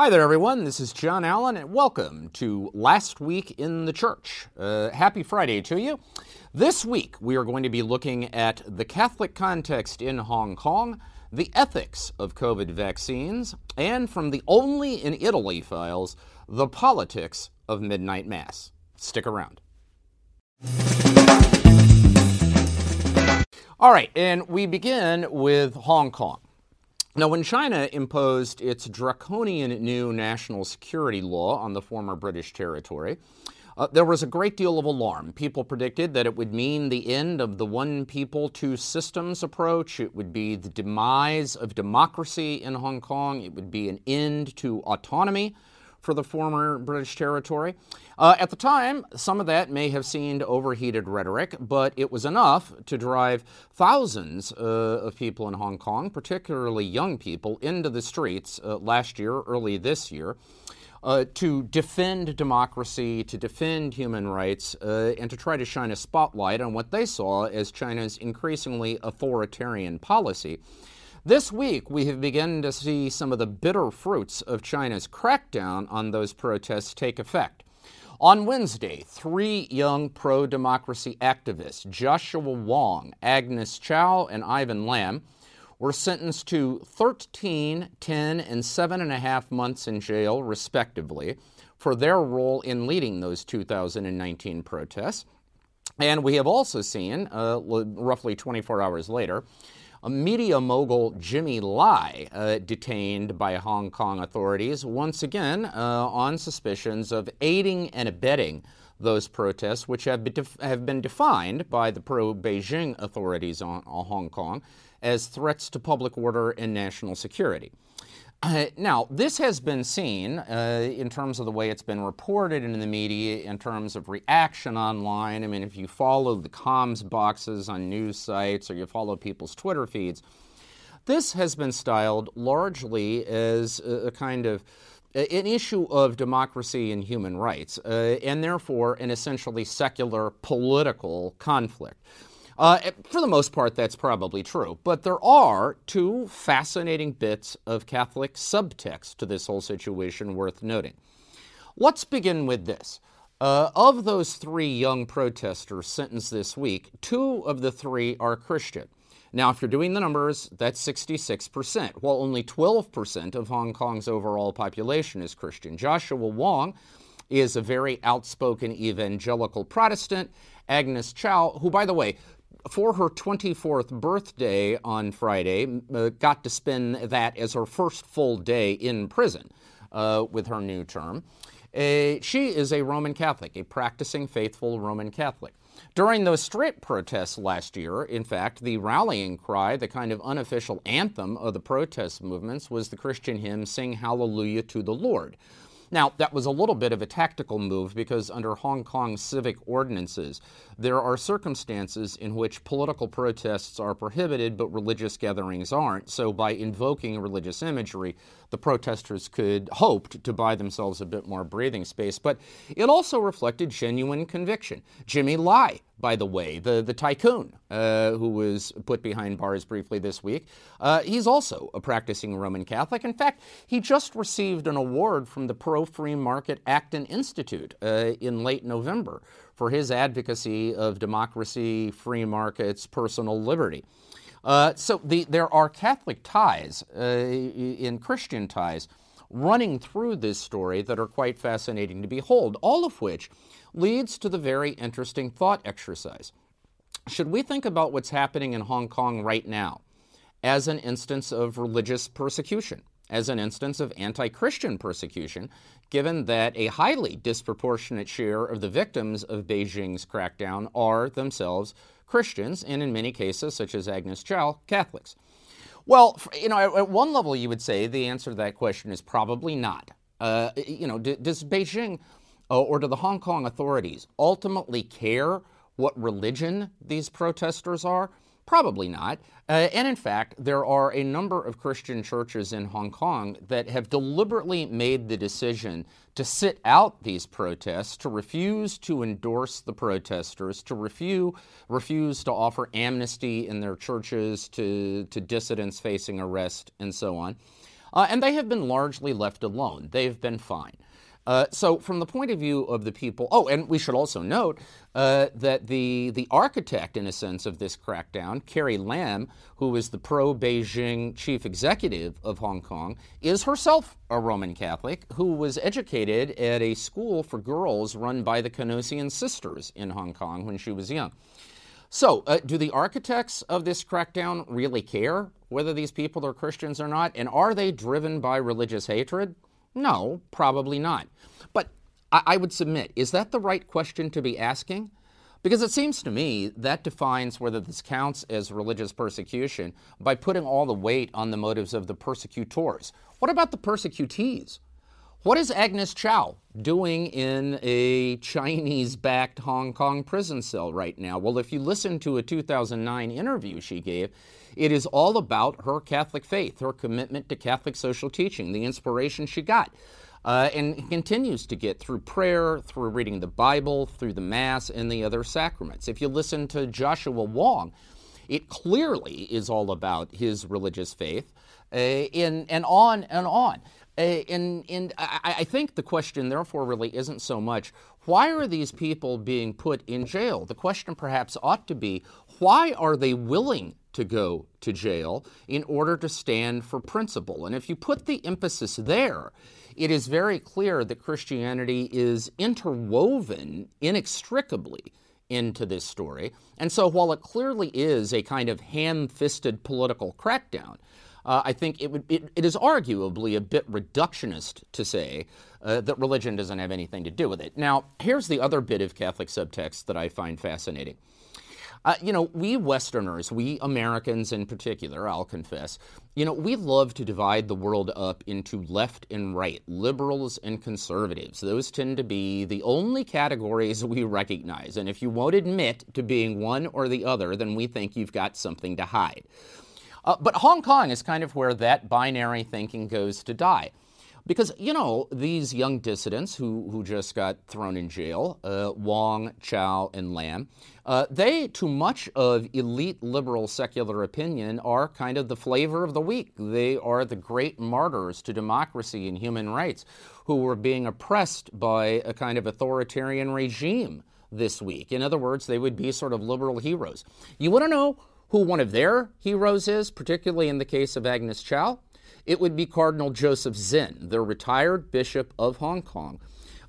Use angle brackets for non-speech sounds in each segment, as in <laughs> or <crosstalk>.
Hi there, everyone. This is John Allen, and welcome to Last Week in the Church. Uh, happy Friday to you. This week, we are going to be looking at the Catholic context in Hong Kong, the ethics of COVID vaccines, and from the Only in Italy files, the politics of midnight mass. Stick around. All right, and we begin with Hong Kong. Now, when China imposed its draconian new national security law on the former British territory, uh, there was a great deal of alarm. People predicted that it would mean the end of the one people, two systems approach. It would be the demise of democracy in Hong Kong. It would be an end to autonomy for the former British territory. Uh, at the time, some of that may have seemed overheated rhetoric, but it was enough to drive thousands uh, of people in Hong Kong, particularly young people, into the streets uh, last year, early this year. Uh, to defend democracy, to defend human rights, uh, and to try to shine a spotlight on what they saw as China's increasingly authoritarian policy. This week, we have begun to see some of the bitter fruits of China's crackdown on those protests take effect. On Wednesday, three young pro democracy activists, Joshua Wong, Agnes Chow, and Ivan Lam, were sentenced to 13, 10, and seven and a half months in jail, respectively, for their role in leading those 2019 protests. And we have also seen, uh, roughly 24 hours later, media mogul Jimmy Lai uh, detained by Hong Kong authorities once again uh, on suspicions of aiding and abetting those protests, which have been, def- have been defined by the pro Beijing authorities on, on Hong Kong as threats to public order and national security. Uh, now, this has been seen uh, in terms of the way it's been reported in the media, in terms of reaction online. I mean, if you follow the comms boxes on news sites or you follow people's Twitter feeds, this has been styled largely as a, kind of an issue of democracy and human rights, uh, and therefore an essentially secular political conflict. Uh, for the most part, that's probably true. But there are two fascinating bits of Catholic subtext to this whole situation worth noting. Let's begin with this. Uh, of those three young protesters sentenced this week, two of the three are Christian. Now, if you're doing the numbers, that's 66%, while only 12% of Hong Kong's overall population is Christian. Joshua Wong is a very outspoken evangelical Protestant. Agnes Chow, who, by the way, for her 24th birthday on Friday, uh, got to spend that as her first full day in prison uh, with her new term. Uh, she is a Roman Catholic, a practicing faithful Roman Catholic. During those street protests last year, in fact, the rallying cry, the kind of unofficial anthem of the protest movements, was the Christian hymn, Sing Hallelujah to the Lord. Now, that was a little bit of a tactical move because under Hong Kong civic ordinances, there are circumstances in which political protests are prohibited but religious gatherings aren't. So, by invoking religious imagery, the protesters could hoped to buy themselves a bit more breathing space. But it also reflected genuine conviction. Jimmy Lai, by the way, the, the tycoon uh, who was put behind bars briefly this week, uh, he's also a practicing Roman Catholic. In fact, he just received an award from the Pro Free Market Acton Institute uh, in late November for his advocacy of democracy, free markets, personal liberty. Uh, so the, there are Catholic ties uh, in Christian ties running through this story that are quite fascinating to behold, all of which leads to the very interesting thought exercise. Should we think about what's happening in Hong Kong right now as an instance of religious persecution, as an instance of anti Christian persecution, given that a highly disproportionate share of the victims of Beijing's crackdown are themselves Christians, and in many cases, such as Agnes Chow, Catholics? Well, you know, at one level, you would say the answer to that question is probably not. Uh, you know, does Beijing uh, or do the Hong Kong authorities ultimately care what religion these protesters are? Probably not. Uh, and in fact, there are a number of Christian churches in Hong Kong that have deliberately made the decision to sit out these protests, to refuse to endorse the protesters, to refuse, refuse to offer amnesty in their churches to, to dissidents facing arrest, and so on. Uh, and they have been largely left alone. They've been fine. Uh, so, from the point of view of the people, oh, and we should also note uh, that the the architect, in a sense, of this crackdown, Carrie Lam, who was the pro-Beijing chief executive of Hong Kong, is herself a Roman Catholic who was educated at a school for girls run by the Canossian Sisters in Hong Kong when she was young. So, uh, do the architects of this crackdown really care whether these people are Christians or not? And are they driven by religious hatred? No, probably not. But I, I would submit, is that the right question to be asking? Because it seems to me that defines whether this counts as religious persecution by putting all the weight on the motives of the persecutors. What about the persecutees? What is Agnes Chow doing in a Chinese backed Hong Kong prison cell right now? Well, if you listen to a 2009 interview she gave, it is all about her Catholic faith, her commitment to Catholic social teaching, the inspiration she got. Uh, and continues to get through prayer, through reading the Bible, through the Mass, and the other sacraments. If you listen to Joshua Wong, it clearly is all about his religious faith, uh, in, and on and on. Uh, and and I, I think the question, therefore, really isn't so much why are these people being put in jail? The question perhaps ought to be why are they willing to go to jail in order to stand for principle? And if you put the emphasis there, it is very clear that Christianity is interwoven inextricably into this story. And so while it clearly is a kind of ham fisted political crackdown, uh, I think it, would, it, it is arguably a bit reductionist to say uh, that religion doesn't have anything to do with it. Now, here's the other bit of Catholic subtext that I find fascinating. Uh, you know, we Westerners, we Americans in particular, I'll confess, you know, we love to divide the world up into left and right, liberals and conservatives. Those tend to be the only categories we recognize. And if you won't admit to being one or the other, then we think you've got something to hide. Uh, but Hong Kong is kind of where that binary thinking goes to die. Because, you know, these young dissidents who, who just got thrown in jail, uh, Wong, Chow, and Lam, uh, they, to much of elite liberal secular opinion, are kind of the flavor of the week. They are the great martyrs to democracy and human rights who were being oppressed by a kind of authoritarian regime this week. In other words, they would be sort of liberal heroes. You want to know who one of their heroes is, particularly in the case of Agnes Chow? It would be Cardinal Joseph Zen, the retired Bishop of Hong Kong,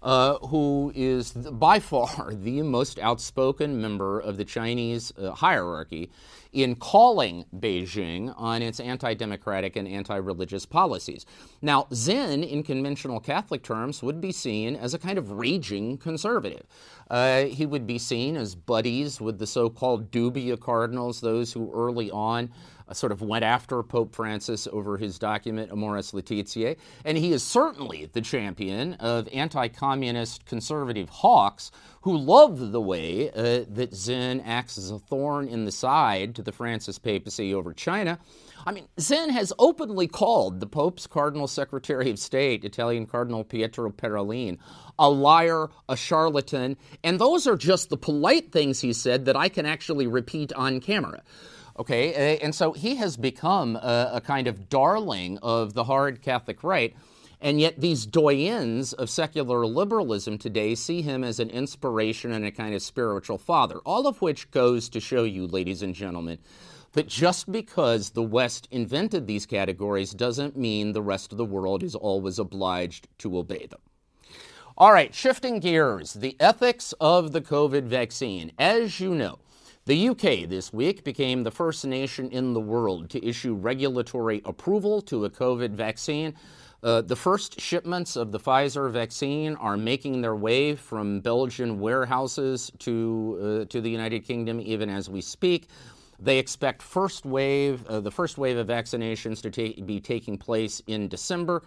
uh, who is by far <laughs> the most outspoken member of the Chinese uh, hierarchy in calling Beijing on its anti democratic and anti religious policies. Now, Zen, in conventional Catholic terms, would be seen as a kind of raging conservative. Uh, he would be seen as buddies with the so called dubia cardinals, those who early on uh, sort of went after Pope Francis over his document Amoris Laetitia. And he is certainly the champion of anti communist conservative hawks who love the way uh, that Zen acts as a thorn in the side to the Francis papacy over China. I mean, Zen has openly called the Pope's Cardinal Secretary of State, Italian Cardinal Pietro Parolin, a liar, a charlatan, and those are just the polite things he said that I can actually repeat on camera. Okay, eh, and so he has become a, a kind of darling of the hard Catholic right. And yet, these doyens of secular liberalism today see him as an inspiration and a kind of spiritual father, all of which goes to show you, ladies and gentlemen, that just because the West invented these categories doesn't mean the rest of the world is always obliged to obey them. All right, shifting gears, the ethics of the COVID vaccine. As you know, the UK this week became the first nation in the world to issue regulatory approval to a COVID vaccine. Uh, the first shipments of the Pfizer vaccine are making their way from Belgian warehouses to, uh, to the United Kingdom even as we speak. They expect first wave, uh, the first wave of vaccinations to ta- be taking place in December.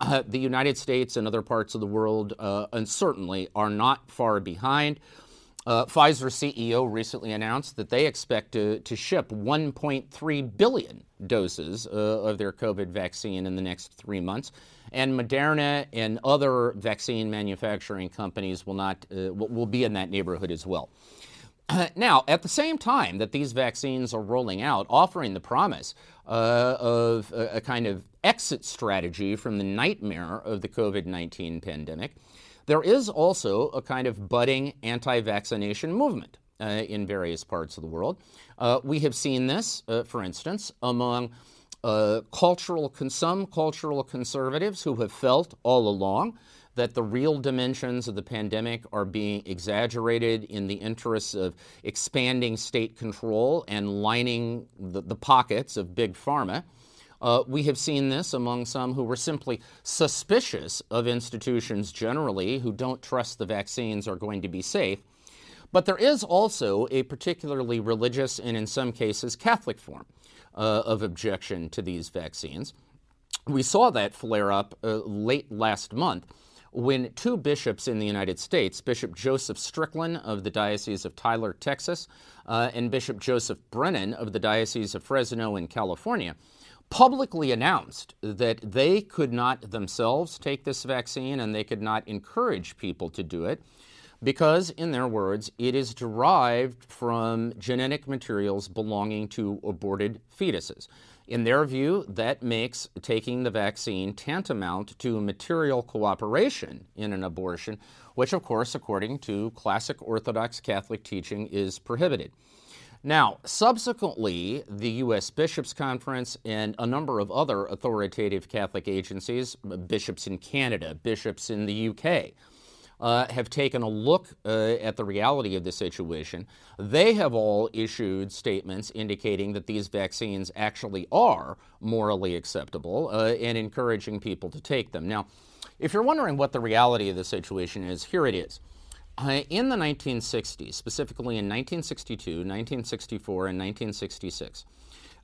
Uh, the United States and other parts of the world, uh, and certainly, are not far behind. Uh, Pfizer CEO recently announced that they expect to, to ship 1.3 billion doses uh, of their COVID vaccine in the next three months. And Moderna and other vaccine manufacturing companies will, not, uh, will be in that neighborhood as well. <clears throat> now, at the same time that these vaccines are rolling out, offering the promise uh, of a, a, kind of exit strategy from the nightmare of the COVID 19 pandemic. There is also a kind of budding anti vaccination movement uh, in various parts of the world. Uh, we have seen this, uh, for instance, among uh, cultural, some cultural conservatives who have felt all along that the real dimensions of the pandemic are being exaggerated in the interests of expanding state control and lining the, the pockets of big pharma. Uh, we have seen this among some who were simply suspicious of institutions generally, who don't trust the vaccines are going to be safe. But there is also a particularly religious and, in some cases, Catholic form uh, of objection to these vaccines. We saw that flare up uh, late last month when two bishops in the United States, Bishop Joseph Strickland of the Diocese of Tyler, Texas, uh, and Bishop Joseph Brennan of the Diocese of Fresno in California, publicly announced that they could not themselves take this vaccine and they could not encourage people to do it because, in their words, it is derived from genetic materials belonging to aborted fetuses. In their view, that makes taking the vaccine tantamount to material cooperation in an abortion, which, of course, according to classic Orthodox Catholic teaching, is prohibited. Now, subsequently, the U.S. Bishops' Conference and a number of other authoritative Catholic agencies, bishops in Canada, bishops in the U.K., uh, have taken a look uh, at the reality of the situation. They have all issued statements indicating that these vaccines actually are morally acceptable uh, and encouraging people to take them. Now, if you're wondering what the reality of the situation is, here it is. Uh, in the 1960s, specifically in 1962, 1964, and 1966,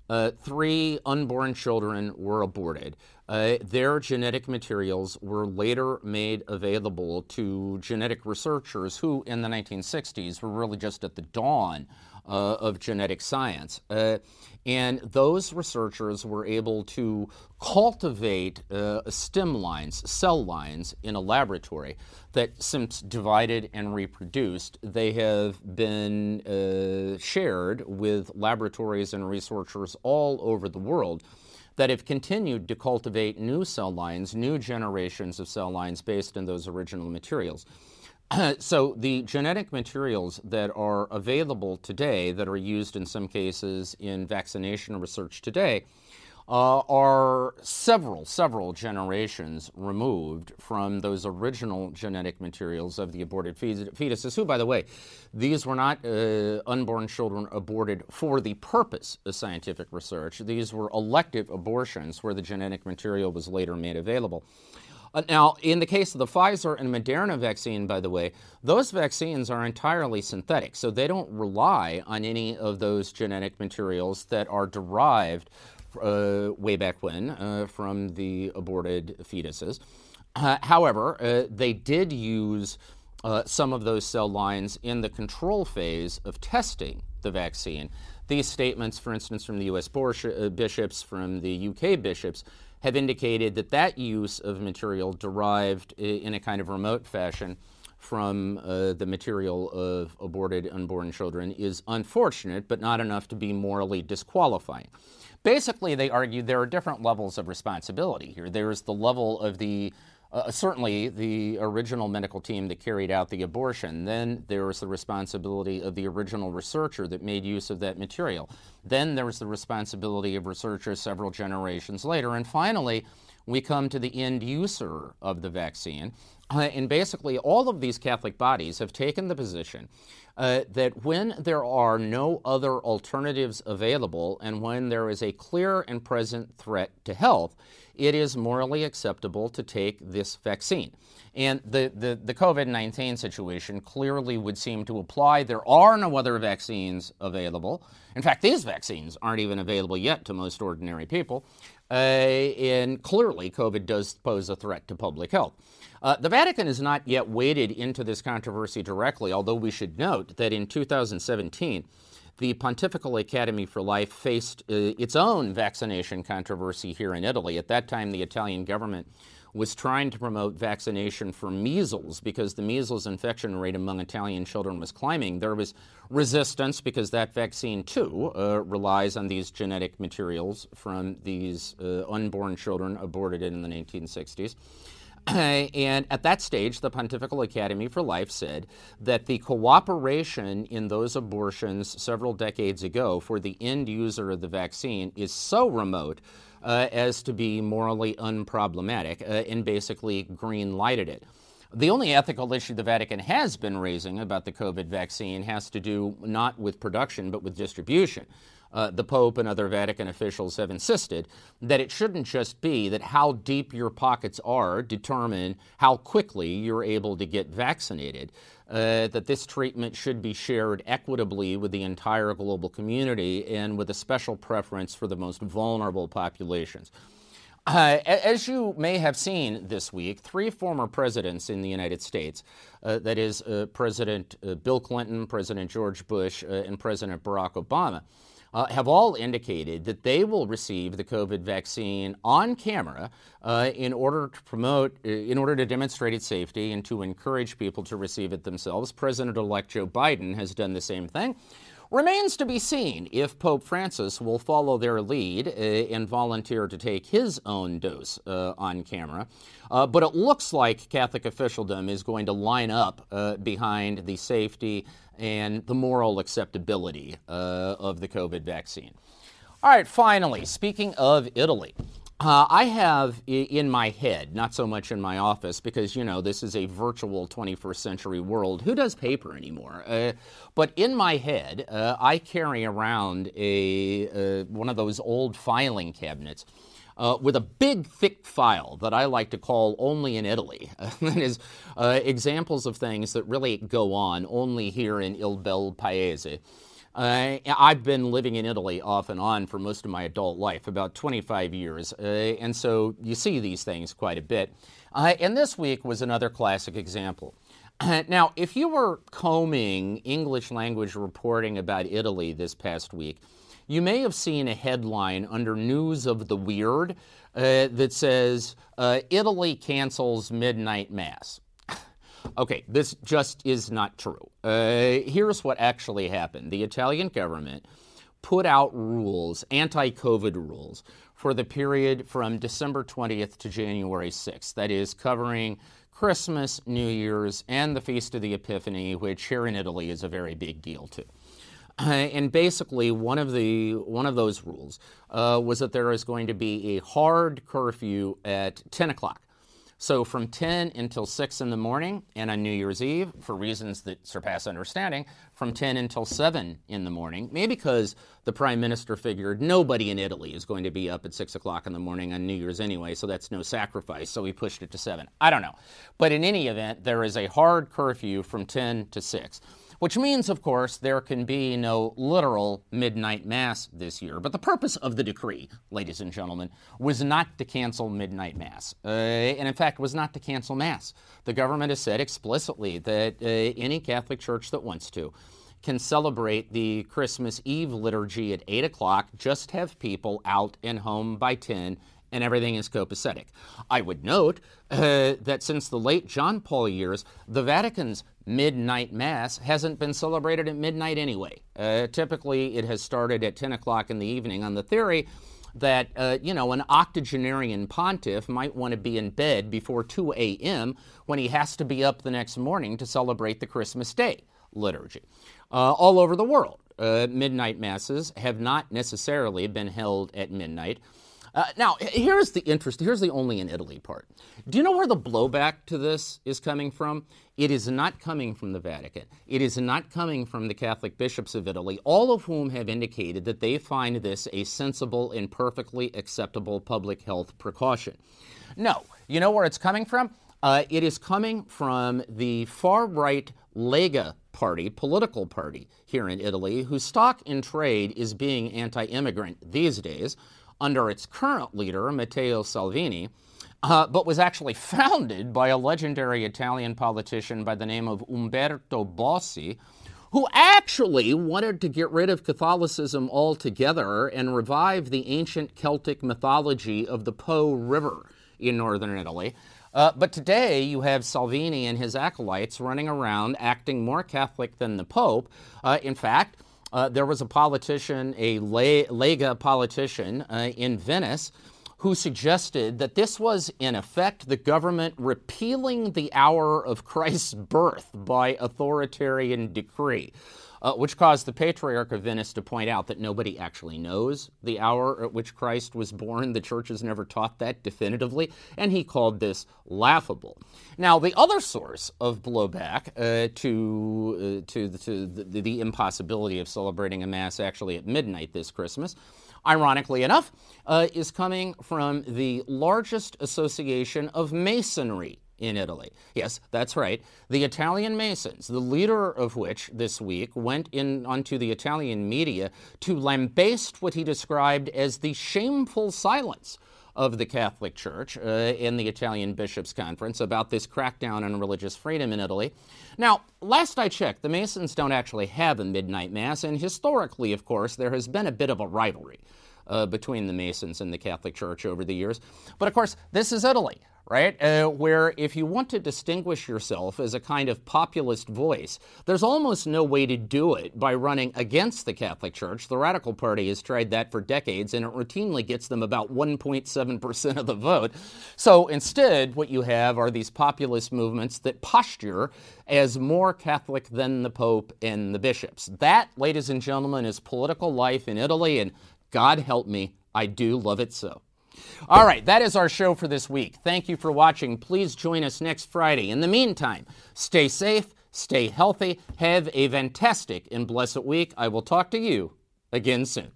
uh, three unborn children were aborted. Uh, their genetic materials were later made available to genetic researchers who, in the 1960s, were really just at the dawn uh, of genetic science. Uh, and those researchers were able to cultivate uh, stem lines, cell lines, in a laboratory that, since divided and reproduced, they have been uh, shared with laboratories and researchers all over the world that have continued to cultivate new cell lines, new generations of cell lines based on those original materials. <clears throat> so the genetic materials that are available today, that are used in some cases in vaccination research today, uh, are several, several generations removed from those original genetic materials of the aborted fetuses, who, by the way, these were not uh, unborn children aborted for the purpose of scientific research. These were elective abortions where the genetic material was later made available. Uh, now, in the case of the Pfizer and Moderna vaccine, by the way, those vaccines are entirely synthetic, so they don't rely on any of those genetic materials that are derived uh, way back when uh, from the aborted fetuses. Uh, however, uh, they did use uh, some of those cell lines in the control phase of testing the vaccine. These statements, for instance, from the US bishops, from the UK bishops, have indicated that that use of material derived in a kind of remote fashion from uh, the material of aborted unborn children is unfortunate, but not enough to be morally disqualifying. Basically, they argue there are different levels of responsibility here. There's the level of the uh, certainly the original medical team that carried out the abortion. Then there was the responsibility of the original researcher that made use of that material. Then there was the responsibility of researchers several generations later. And finally, we come to the end user of the vaccine. Uh, and basically, all of these Catholic bodies have taken the position uh, that when there are no other alternatives available and when there is a clear and present threat to health, it is morally acceptable to take this vaccine. And the, the, the COVID 19 situation clearly would seem to apply. There are no other vaccines available. In fact, these vaccines aren't even available yet to most ordinary people. Uh, and clearly, COVID does pose a threat to public health. Uh, the Vatican has not yet waded into this controversy directly, although we should note that in 2017, the Pontifical Academy for Life faced uh, its own vaccination controversy here in Italy. At that time, the Italian government was trying to promote vaccination for measles because the measles infection rate among Italian children was climbing. There was resistance because that vaccine, too, uh, relies on these genetic materials from these uh, unborn children aborted in the 1960s. <clears throat> and at that stage, the Pontifical Academy for Life said that the cooperation in those abortions several decades ago for the end user of the vaccine is so remote uh, as to be morally unproblematic uh, and basically green lighted it. The only ethical issue the Vatican has been raising about the COVID vaccine has to do not with production but with distribution uh, the Pope and other Vatican officials have insisted that it shouldn't just be that how deep your pockets are determine how quickly you're able to get vaccinated. Uh, that this treatment should be shared equitably with the entire global community and with a special preference for the most vulnerable populations. Uh, as you may have seen this week, three former presidents in the United States uh, that is, uh, President uh, Bill Clinton, President George Bush, uh, and President Barack Obama uh, have all indicated that they will receive the COVID vaccine on camera uh, in order to promote, uh, in order to demonstrate its safety and to encourage people to receive it themselves. President elect Joe Biden has done the same thing. Remains to be seen if Pope Francis will follow their lead uh, and volunteer to take his own dose uh, on camera. Uh, but it looks like Catholic officialdom is going to line up uh, behind the safety and the moral acceptability of the COVID vaccine. All right, finally, speaking of Italy. Uh, I have in my head, not so much in my office, because you know this is a virtual 21st century world. Who does paper anymore? Uh, but in my head, uh, I carry around a uh, one of those old filing cabinets. Uh, with a big, thick file that I like to call only in Italy. <laughs> that is uh, examples of things that really go on only here in Il Bel Paese. Uh, I've been living in Italy off and on for most of my adult life, about 25 years, uh, and so you see these things quite a bit. Uh, and this week was another classic example. <clears throat> now, if you were combing English language reporting about Italy this past week, you may have seen a headline under News of the Weird uh, that says uh, Italy cancels midnight mass. Okay, this just is not true. Uh, here's what actually happened the Italian government put out rules, anti COVID rules, for the period from December 20th to January 6th. That is, covering Christmas, New Year's, and the Feast of the Epiphany, which here in Italy is a very big deal too. <clears throat> And basically, one of the one of those rules uh, was that there is going to be a hard curfew at 10 o'clock. So from 10 until 6 in the morning, and on New Year's Eve, for reasons that surpass understanding, from 10 until 7 in the morning, maybe because the prime minister figured nobody in Italy is going to be up at 6 o'clock in the morning on New Year's anyway, so that's no sacrifice, so he pushed it to 7. I don't know. But in any event, there is a hard curfew from 10 to 6 which means, of course, there can be no literal midnight mass this year. But the purpose of the decree, ladies and gentlemen, was not to cancel midnight mass, uh, and in fact, was not to cancel mass. The government has said explicitly that uh, any Catholic church that wants to can celebrate the Christmas Eve liturgy at 8 o'clock, just have people out and home by 10 and everything is copacetic. I would note uh, that since the late John Paul years, the Vatican's midnight mass hasn't been celebrated at midnight anyway. Uh, typically, it has started at 10 o'clock in the evening on the theory that, uh, you know, an octogenarian pontiff might want to be in bed before 2 a.m. when he has to be up the next morning to celebrate the Christmas Day liturgy. Uh, all over the world, uh, midnight masses have not necessarily been held at midnight. Uh, now, here's the interest. Here's the only in Italy part. Do you know where the blowback to this is coming from? It is not coming from the Vatican. It is not coming from the Catholic bishops of Italy, all of whom have indicated that they find this a sensible and perfectly acceptable public health precaution. No. You know where it's coming from? Uh, it is coming from the far right Lega party, political party here in Italy, whose stock in trade is being anti immigrant these days under its current leader, Matteo Salvini, uh, but was actually founded by a legendary Italian politician by the name of Umberto Bossi, who actually wanted to get rid of Catholicism altogether and revive the ancient Celtic mythology of the Po River in northern Italy. Uh, but today you have Salvini and his acolytes running around acting more Catholic than the Pope. Uh, in fact, uh, there was a politician, a Lega politician uh, in Venice, who suggested that this was, in effect, the government repealing the hour of Christ's birth by authoritarian decree uh, which caused the Patriarch of Venice to point out that nobody actually knows the hour at which Christ was born. The church has never taught that definitively, and he called this laughable. Now, the other source of blowback uh, to, uh, to, the, the, the impossibility of celebrating a Mass actually at midnight this Christmas ironically enough, uh, is coming from the largest association of masonry in Italy. Yes, that's right. The Italian Masons, the leader of which this week went in onto the Italian media to lambaste what he described as the shameful silence of the Catholic Church uh, in the Italian Bishops' Conference about this crackdown on religious freedom in Italy. Now, last I checked, the Masons don't actually have a midnight Mass, and historically, of course, there has been a bit of a rivalry. Uh, between the Masons and the Catholic Church over the years. But of course, this is Italy right? Uh, where if you want to distinguish yourself as a kind of populist voice, there's almost no way to do it by running against the Catholic Church. The Radical Party has tried that for decades, and it routinely gets them about 1.7% of the vote. So instead, what you have are these populist movements that posture as more Catholic than the Pope and the bishops. That, ladies and gentlemen, is political life in Italy, and God help me, I do love it so. All right, that is our show for this week. Thank you for watching. Please join us next Friday. In the meantime, stay safe, stay healthy, have a fantastic and blessed week. I will talk to you again soon.